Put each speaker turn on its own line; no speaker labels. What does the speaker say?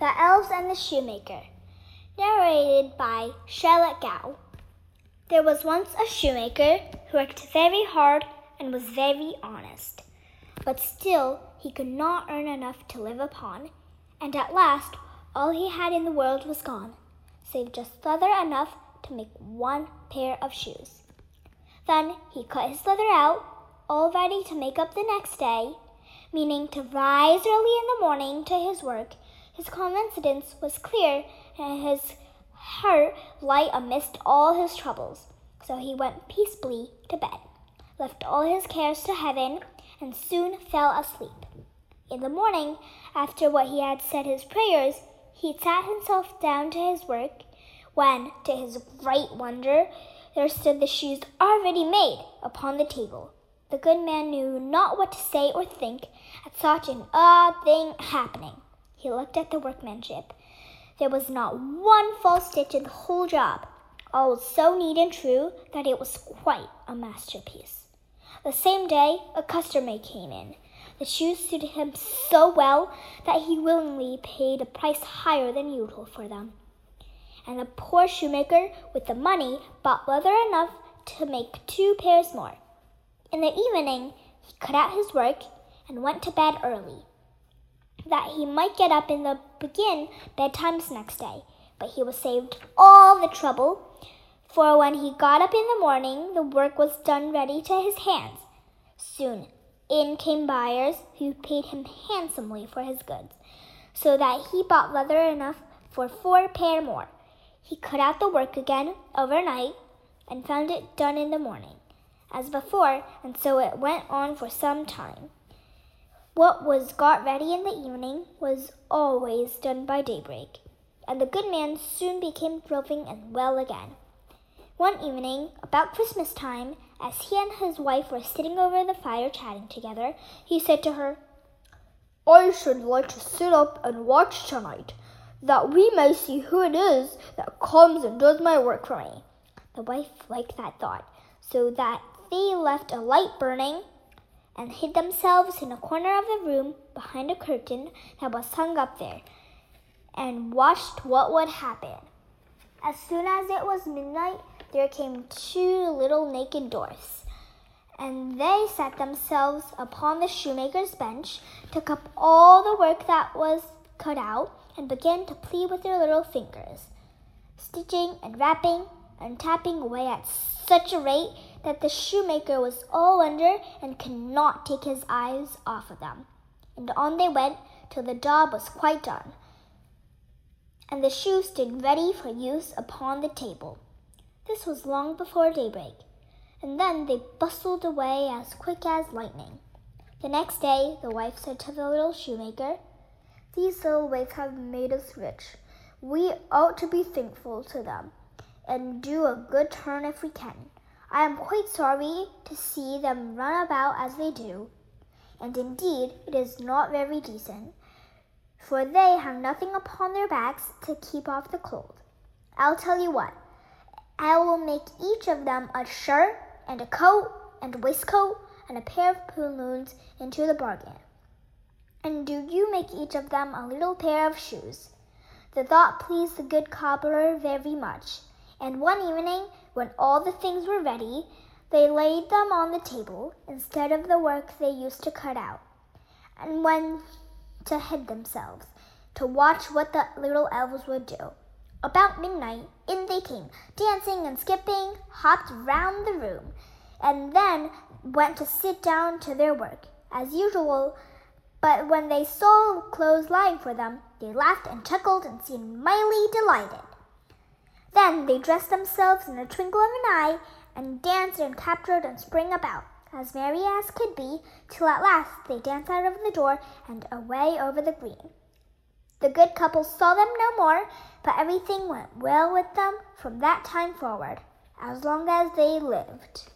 The Elves and the Shoemaker, narrated by Charlotte Gao. There was once a shoemaker who worked very hard and was very honest, but still he could not earn enough to live upon, and at last all he had in the world was gone, save just leather enough to make one pair of shoes. Then he cut his leather out, all ready to make up the next day, meaning to rise early in the morning to his work. His coincidence was clear, and his heart light amidst all his troubles. So he went peaceably to bed, left all his cares to heaven, and soon fell asleep. In the morning, after what he had said his prayers, he sat himself down to his work, when, to his great wonder, there stood the shoes already made upon the table. The good man knew not what to say or think at such an odd thing happening. He looked at the workmanship. There was not one false stitch in the whole job. All was so neat and true that it was quite a masterpiece. The same day, a customer came in. The shoes suited him so well that he willingly paid a price higher than usual for them. And the poor shoemaker, with the money, bought leather enough to make two pairs more. In the evening, he cut out his work and went to bed early, that he might get up in the begin bedtimes next day. But he was saved all the trouble, for when he got up in the morning, the work was done ready to his hands. Soon in came buyers who paid him handsomely for his goods, so that he bought leather enough for four pair more. He cut out the work again overnight and found it done in the morning, as before, and so it went on for some time. What was got ready in the evening was always done by daybreak, and the good man soon became thriving and well again. One evening, about Christmas time, as he and his wife were sitting over the fire chatting together, he said to her,
I should like to sit up and watch tonight, that we may see who it is that comes and does my work for me.
The wife liked that thought, so that they left a light burning and hid themselves in a corner of the room behind a curtain that was hung up there, and watched what would happen. As soon as it was midnight, there came two little naked dwarfs, and they sat themselves upon the shoemaker's bench, took up all the work that was cut out, and began to play with their little fingers, stitching and wrapping and tapping away at such a rate that the shoemaker was all under and could not take his eyes off of them. And on they went till the job was quite done, and the shoes stood ready for use upon the table. This was long before daybreak, and then they bustled away as quick as lightning. The next day, the wife said to the little shoemaker,
These little ways have made us rich. We ought to be thankful to them and do a good turn if we can. I am quite sorry to see them run about as they do, and indeed it is not very decent, for they have nothing upon their backs to keep off the cold. I'll tell you what. I will make each of them a shirt and a coat and a waistcoat and a pair of pantaloons into the bargain. And do you make each of them a little pair of shoes. The thought pleased the good cobbler very much, and one evening, when all the things were ready, they laid them on the table instead of the work they used to cut out, and went to hide themselves to watch what the little elves would do. About midnight, in they came, dancing and skipping, hopped round the room, and then went to sit down to their work, as usual. But when they saw clothes lying for them, they laughed and chuckled and seemed mightily delighted. Then they dressed themselves in a twinkle of an eye, and danced and capered and sprang about, as merry as could be, till at last they danced out of the door and away over the green. The good couple saw them no more, but everything went well with them from that time forward, as long as they lived.